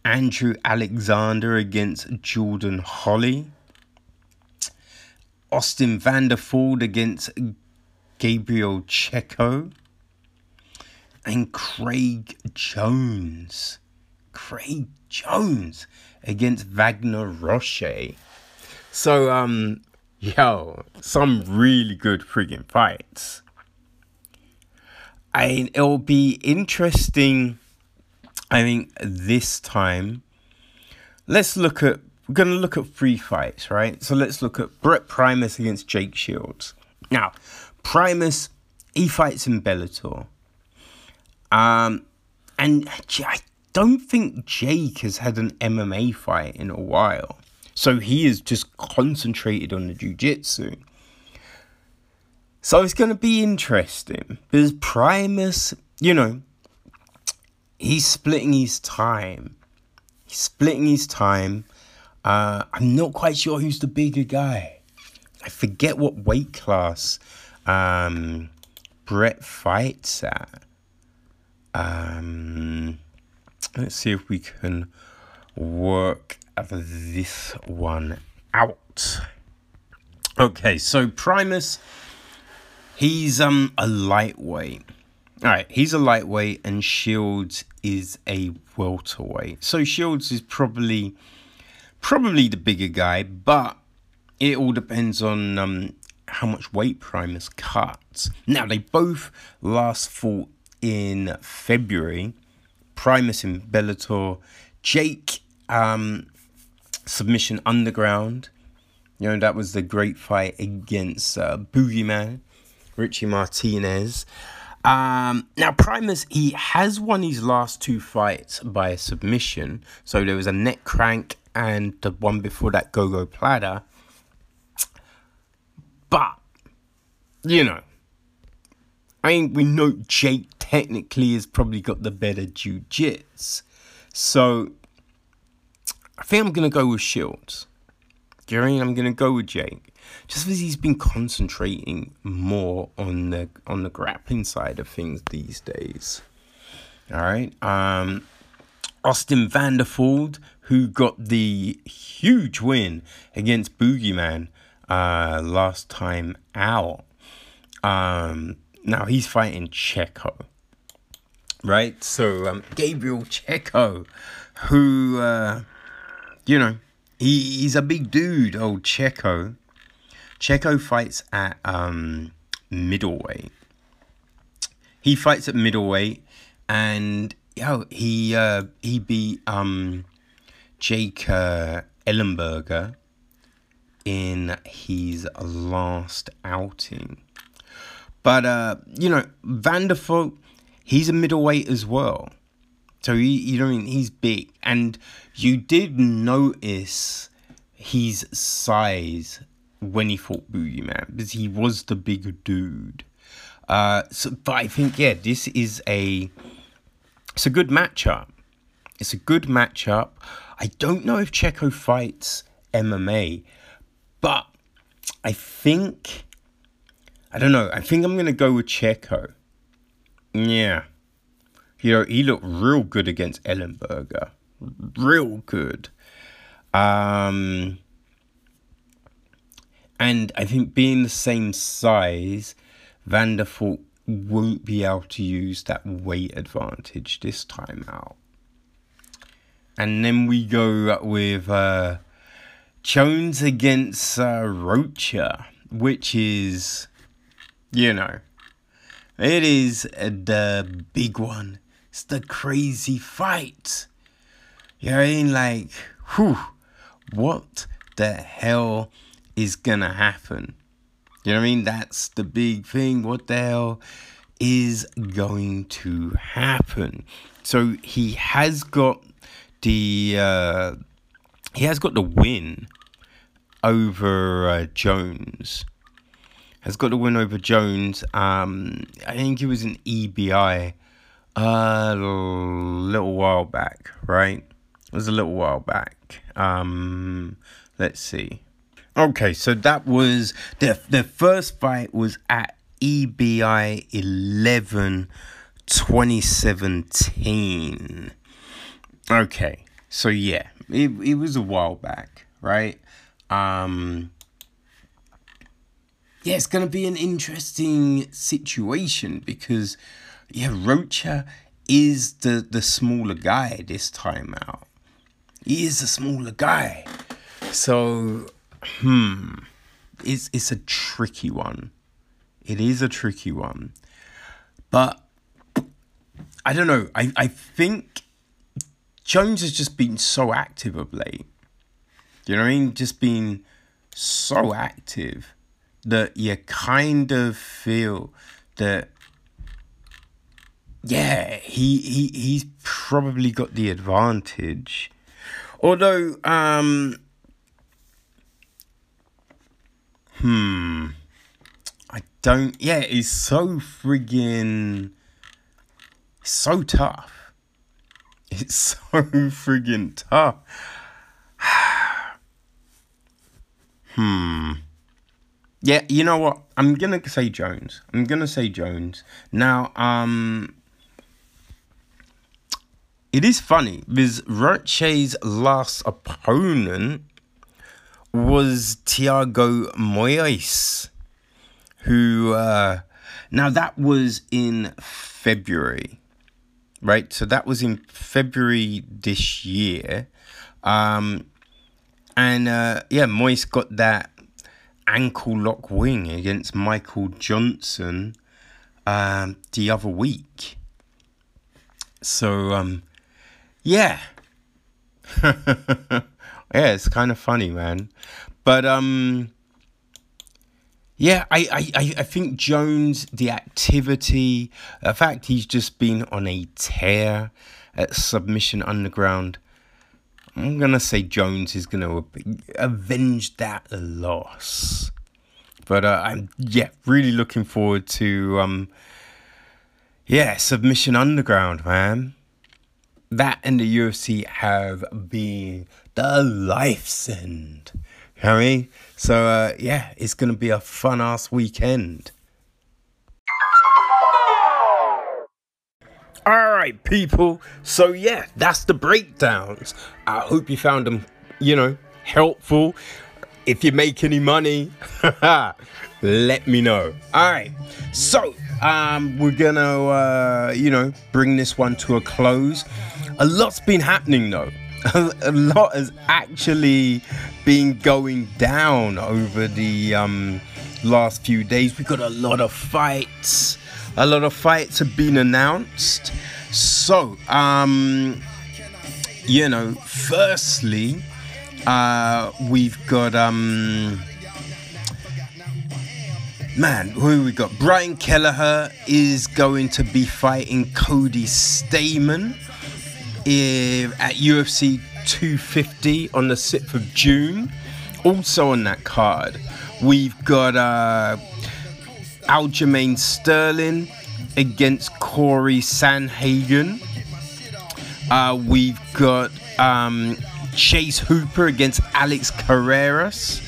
Andrew Alexander against Jordan Holly. Austin Vanderford against Gabriel Checco. And Craig Jones. Craig Jones against Vagner Rocha. So, um, yo, some really good friggin' fights. And it'll be interesting, I think, this time. Let's look at we're to look at three fights, right? So let's look at Brent Primus against Jake Shields. Now, Primus, he fights in Bellator. Um, and I don't think Jake has had an MMA fight in a while. So he is just concentrated on the jiu-jitsu. So it's going to be interesting because Primus, you know, he's splitting his time. He's splitting his time uh, I'm not quite sure who's the bigger guy. I forget what weight class um, Brent fights at. Um, let's see if we can work this one out. Okay, so Primus, he's um a lightweight. All right, he's a lightweight, and Shields is a welterweight. So Shields is probably probably the bigger guy, but it all depends on um, how much weight Primus cuts. Now, they both last fought in February. Primus in Bellator, Jake um, submission underground. You know, that was the great fight against uh, Boogeyman, Richie Martinez. Um, now, Primus, he has won his last two fights by submission. So there was a neck crank and the one before that, gogoplata. But, you know, I mean, we know Jake technically has probably got the better jiu-jits. So, I think I'm going to go with Shields. Do you know I mean? I'm going to go with Jake. Just because he's been concentrating more on the on the grappling side of things these days. All right. Um, Austin Vanderford, who got the huge win against Boogeyman uh, last time out. Um, now he's fighting Checco, right? So um, Gabriel Checco, who, uh, you know, he, he's a big dude, old Checco. Checco fights at um, middleweight. He fights at middleweight, and yo, he uh, he beat um, Jake uh, Ellenberger in his last outing. But uh, you know, Vanderford, he's a middleweight as well. So he, you know, I mean, he's big, and you did notice his size when he fought Boogeyman because he was the bigger dude. Uh, so, but I think yeah, this is a it's a good matchup. It's a good matchup. I don't know if Checco fights MMA, but I think I don't know. I think I'm gonna go with Checco. Yeah. You know, he looked real good against Ellenberger. Real good. Um and I think being the same size, Vanderford won't be able to use that weight advantage this time out. And then we go with uh, Jones against uh, Rocha, which is, you know, it is the big one. It's the crazy fight. You know what I mean? Like, whew, what the hell is gonna happen? You know what I mean? That's the big thing. What the hell is going to happen? So he has got the uh, he has got the win over uh, Jones. Has got the win over Jones. Um, I think it was an EBI a little while back, right? Was a little while back. Um, let's see. Okay, so that was the the first fight was at EBI 11 2017. Okay, so yeah, it, it was a while back, right? Um, yeah, it's gonna be an interesting situation because yeah, Rocha is the the smaller guy this time out. He is a smaller guy, so Hmm. It's it's a tricky one. It is a tricky one. But I don't know. I, I think Jones has just been so active of late. You know what I mean? Just been so active that you kind of feel that yeah, he he he's probably got the advantage. Although um Hmm. I don't. Yeah, it's so friggin' so tough. It's so friggin' tough. hmm. Yeah, you know what? I'm gonna say Jones. I'm gonna say Jones. Now, um, it is funny because Rocha's last opponent was Thiago Moises, who uh, now that was in February, right? So that was in February this year, um, and uh, yeah, Moise got that ankle lock wing against Michael Johnson um, the other week. So um, yeah. yeah, it's kind of funny, man. But um, yeah, I, I, I think Jones, the activity, the fact he's just been on a tear at Submission Underground. I'm gonna say Jones is gonna avenge that loss. But uh, I'm yeah really looking forward to um yeah Submission Underground, man. That and the UFC have been the life send. You know I mean? So, uh, yeah, it's going to be a fun ass weekend. All right, people. So, yeah, that's the breakdowns. I hope you found them, you know, helpful. If you make any money, let me know. All right. So, um, we're gonna, uh, you know, bring this one to a close. A lot's been happening though a lot has actually been going down over the um, last few days. We've got a lot of fights. A lot of fights have been announced. So, um, you know, firstly, uh, we've got um, man, who we got? Brian Kelleher is going to be fighting Cody Stamann at UFC 250 on the 6th of June. Also on that card, we've got uh, Aljamain Sterling against Corey Sandhagen. Uh, we've got um, Chase Hooper against Alex Caceres.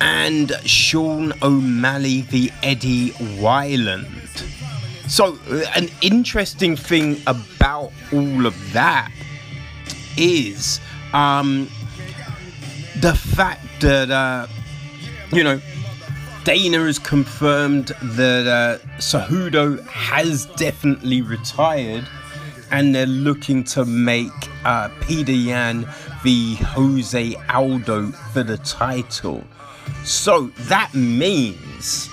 And Sean O'Malley v Eddie Wineland. So, an interesting thing about all of that is um, the fact that, uh, you know, Dana has confirmed that uh, Cejudo has definitely retired and they're looking to make uh, Petr Yan v Jose Aldo for the title. So that means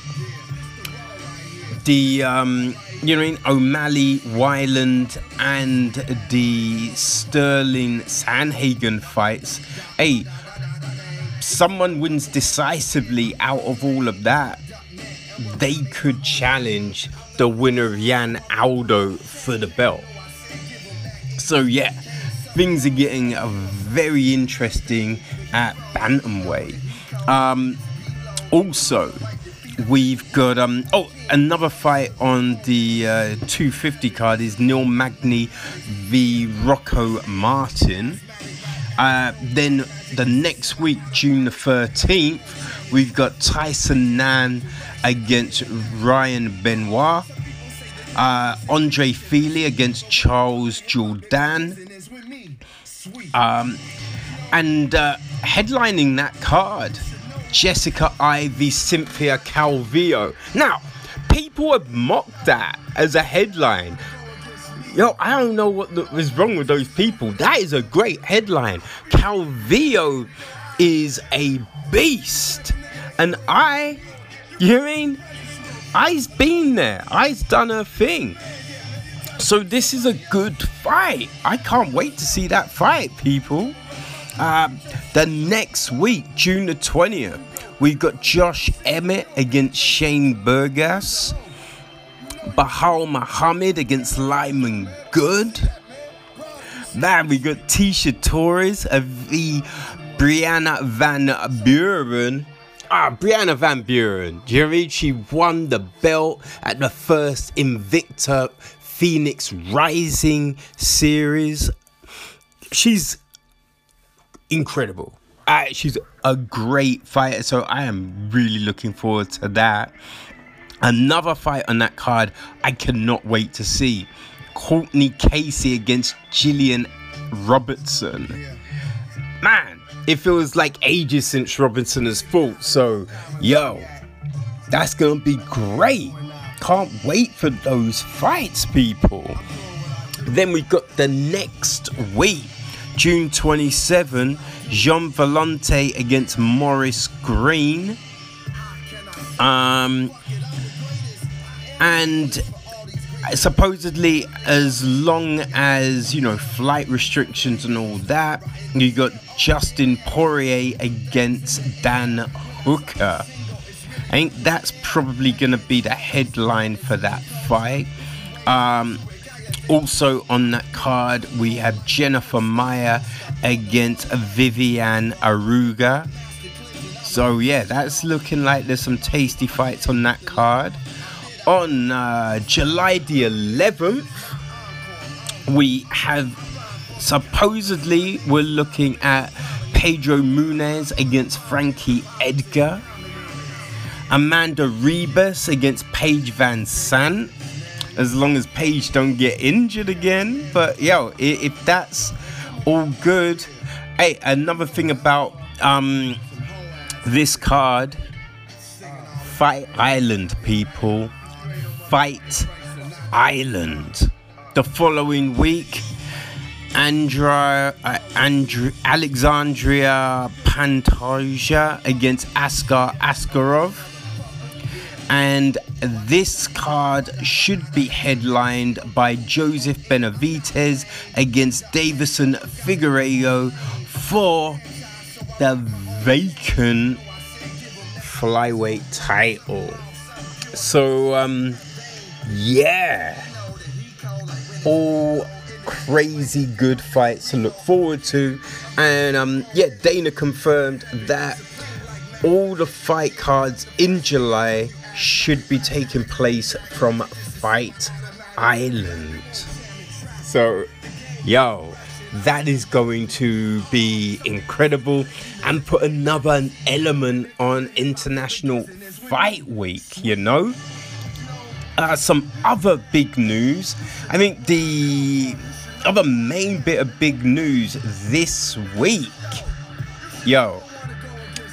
the um, you know O'Malley, Wineland, and the Sterling Sandhagen fights. Hey, someone wins decisively out of all of that. They could challenge the winner of Yan Aldo for the belt. So yeah, things are getting very interesting at bantamweight. Um, also, we've got um oh another fight on the uh, 250 card is Neil Magny v Rocco Martin. Uh, then the next week, June the 13th, we've got Tyson Nam against Ryan Benoit. Uh, Andre Fili against Charles Jourdain, Um, and uh, headlining that card, Jessica Eye v, Cynthia Calvillo. Now, people have mocked that as a headline. Yo, I don't know what was wrong with those people. That is a great headline. Calvillo is a beast. And I, you mean? I's been there. I's done her thing. So this is a good fight. I can't wait to see that fight, people. Uh, the next week, June the 20th, we've got Josh Emmett against Shane Burgos. Belal Muhammad against Lyman Good. Man, we got Tecia Torres v Brianna Van Buren. Ah, Brianna Van Buren. Do you know She won the belt at the first Invicta Phoenix Rising series. She's incredible. Uh, she's a great fighter, so I am really looking forward to that. Another fight on that card I cannot wait to see. Courtney Casey against Gillian Robertson. Man, it feels like ages since Robinson has fought, so yo, that's gonna be great. Can't wait for those fights, people. Then we got the next week, June 27, Gian Villante against Maurice Greene. Um, and supposedly, as long as you know flight restrictions and all that, you got Dustin Poirier against Dan Hooker. I think that's probably going to be the headline for that fight. Um, also on that card, we have Jennifer Maia against Viviane Araújo. So yeah, that's looking like there's some tasty fights on that card. On uh, July the 11th, we have supposedly we're looking at Pedro Munhoz against Frankie Edgar. Amanda Ribas against Paige VanZant. As long as Paige don't get injured again. But yo, if that's all good. Hey, another thing about um this card. Fight Island people. Fight Island. The following week, Andra, uh, Alexandre Pantoja against Askar Askarov and this card should be headlined by Joseph Benavidez against Deiveson Figueiredo for the vacant flyweight title. So, um, yeah. All crazy good fights to look forward to. And, um, yeah, Dana confirmed that all the fight cards in July should be taking place from Fight Island. So, yo, that is going to be incredible and put another element on International Fight Week, you know? Uh, some other big news. I think the other main bit of big news this week, yo,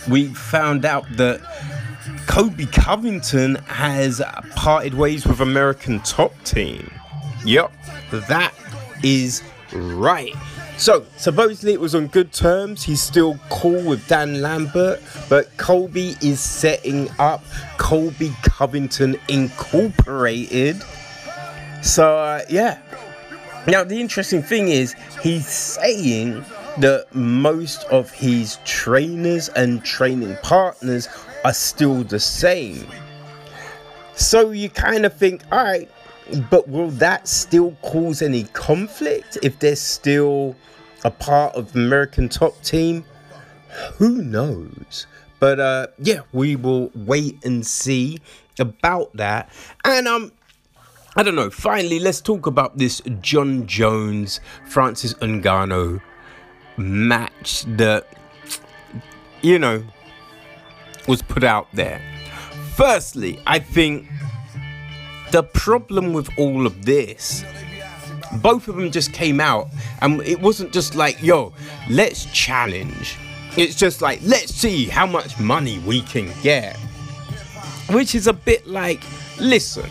we found out that Colby Covington has parted ways with American Top Team. Yep, that is right. So, supposedly it was on good terms. He's still cool with Dan Lambert, but Colby is setting up Colby Covington Incorporated. So, uh, yeah. Now, the interesting thing is, he's saying that most of his trainers and training partners are still the same. So, you kind of think, all right, but will that still cause any conflict if they're still a part of the American top team? Who knows? But uh, yeah, we will wait and see about that. And um, I don't know. Finally, let's talk about this Jon Jones Francis Ngannou match that you know was put out there. Firstly, I think the problem with all of this, both of them just came out, and it wasn't just like, yo, let's challenge. It's just like, let's see how much money we can get. Which is a bit like, listen,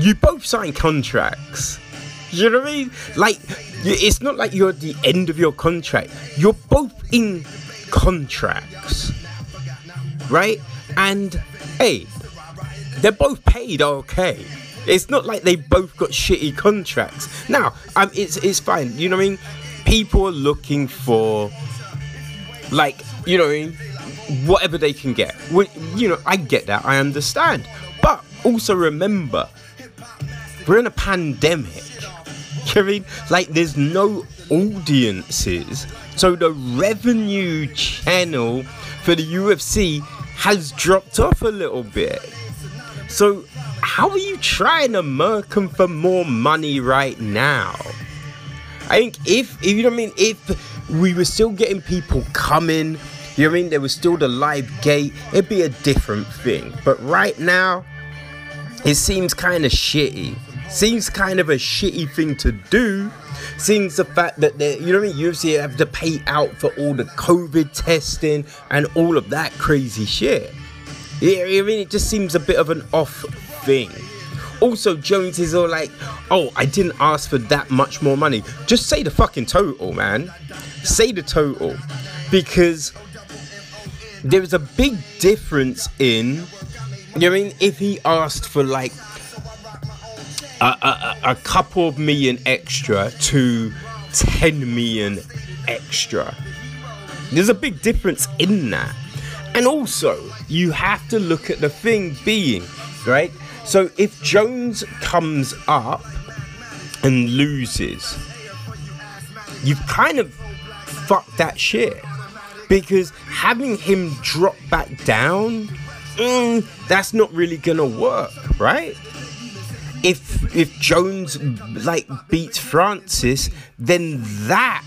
you both signed contracts. You know what I mean? Like, it's not like you're at the end of your contract. You're both in contracts, right? And hey, they're both paid okay. It's not like they both got shitty contracts. Now, um, it's it's fine. You know what I mean? People are looking for, like, you know, what I mean? whatever they can get. You know, I get that. I understand. But also remember, we're in a pandemic. You know I mean? Like, there's no audiences. So the revenue channel for the UFC has dropped off a little bit. So, how are you trying to murk them for more money right now? I think if, if you know what I mean, if we were still getting people coming, you know what I mean, there was still the live gate, it'd be a different thing. But right now, it seems kind of shitty. Seems kind of a shitty thing to do. Seems the fact that you know what I mean, UFC have to pay out for all the COVID testing and all of that crazy shit. Yeah, I mean, it just seems a bit of an off thing. Also, Jones is all like, oh, I didn't ask for that much more money. Just say the fucking total, man. Say the total. Because there is a big difference in, you know I mean, if he asked for like a, a, couple of million extra to 10 million extra. There's a big difference in that. And also, you have to look at the thing being, right? So if Jones comes up and loses, you've kind of fucked that shit. Because having him drop back down, mm, that's not really gonna work, right? If if Jones like beats Francis, then that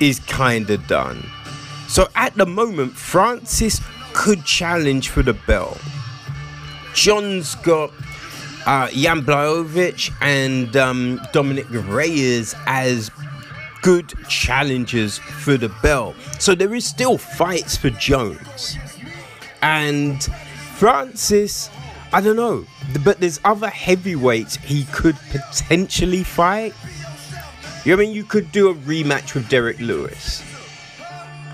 is kind of done. So at the moment, Francis could challenge for the belt. Jon's got uh, Jan Blachowicz and um, Dominick Reyes as good challengers for the belt. So there is still fights for Jones. And Francis, I don't know, but there's other heavyweights he could potentially fight. You know I mean? You could do a rematch with Derrick Lewis.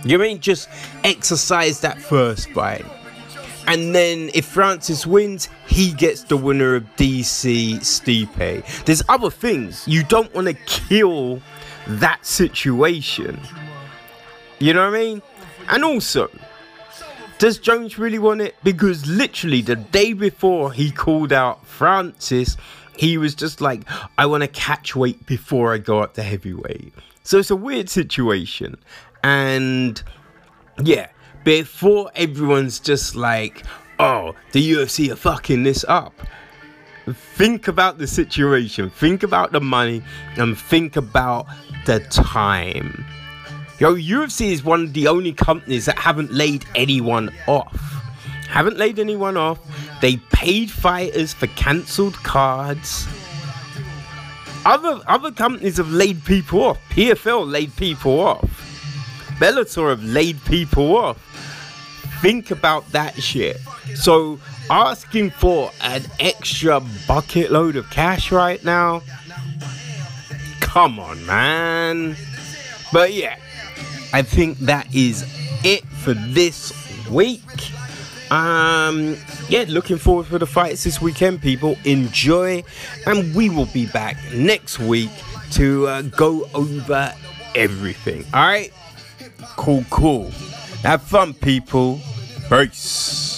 You mean just exercise that first fight? And then if Francis wins, he gets the winner of DC Stipe. There's other things. You don't want to kill that situation. You know what I mean? And also, Does Jones really want it? Because literally the day before he called out Francis, he was just like, I want to catch weight before I go up to heavyweight. So it's a weird situation. And yeah, before everyone's just like, oh, the UFC are fucking this up. Think about the situation, think about the money, and think about the time. Yo, UFC is one of the only companies that haven't laid anyone off. Haven't laid anyone off. They paid fighters for cancelled cards. Other other companies have laid people off. PFL laid people off. Bellator have laid people off. Think about that shit. So asking for an extra bucket load of cash right now. Come on, man. But yeah, I think that is it for this week. Um, yeah, looking forward for the fights this weekend, people. Enjoy, and we will be back next week to uh, go over everything. All right, cool, cool. Have fun, people. Peace.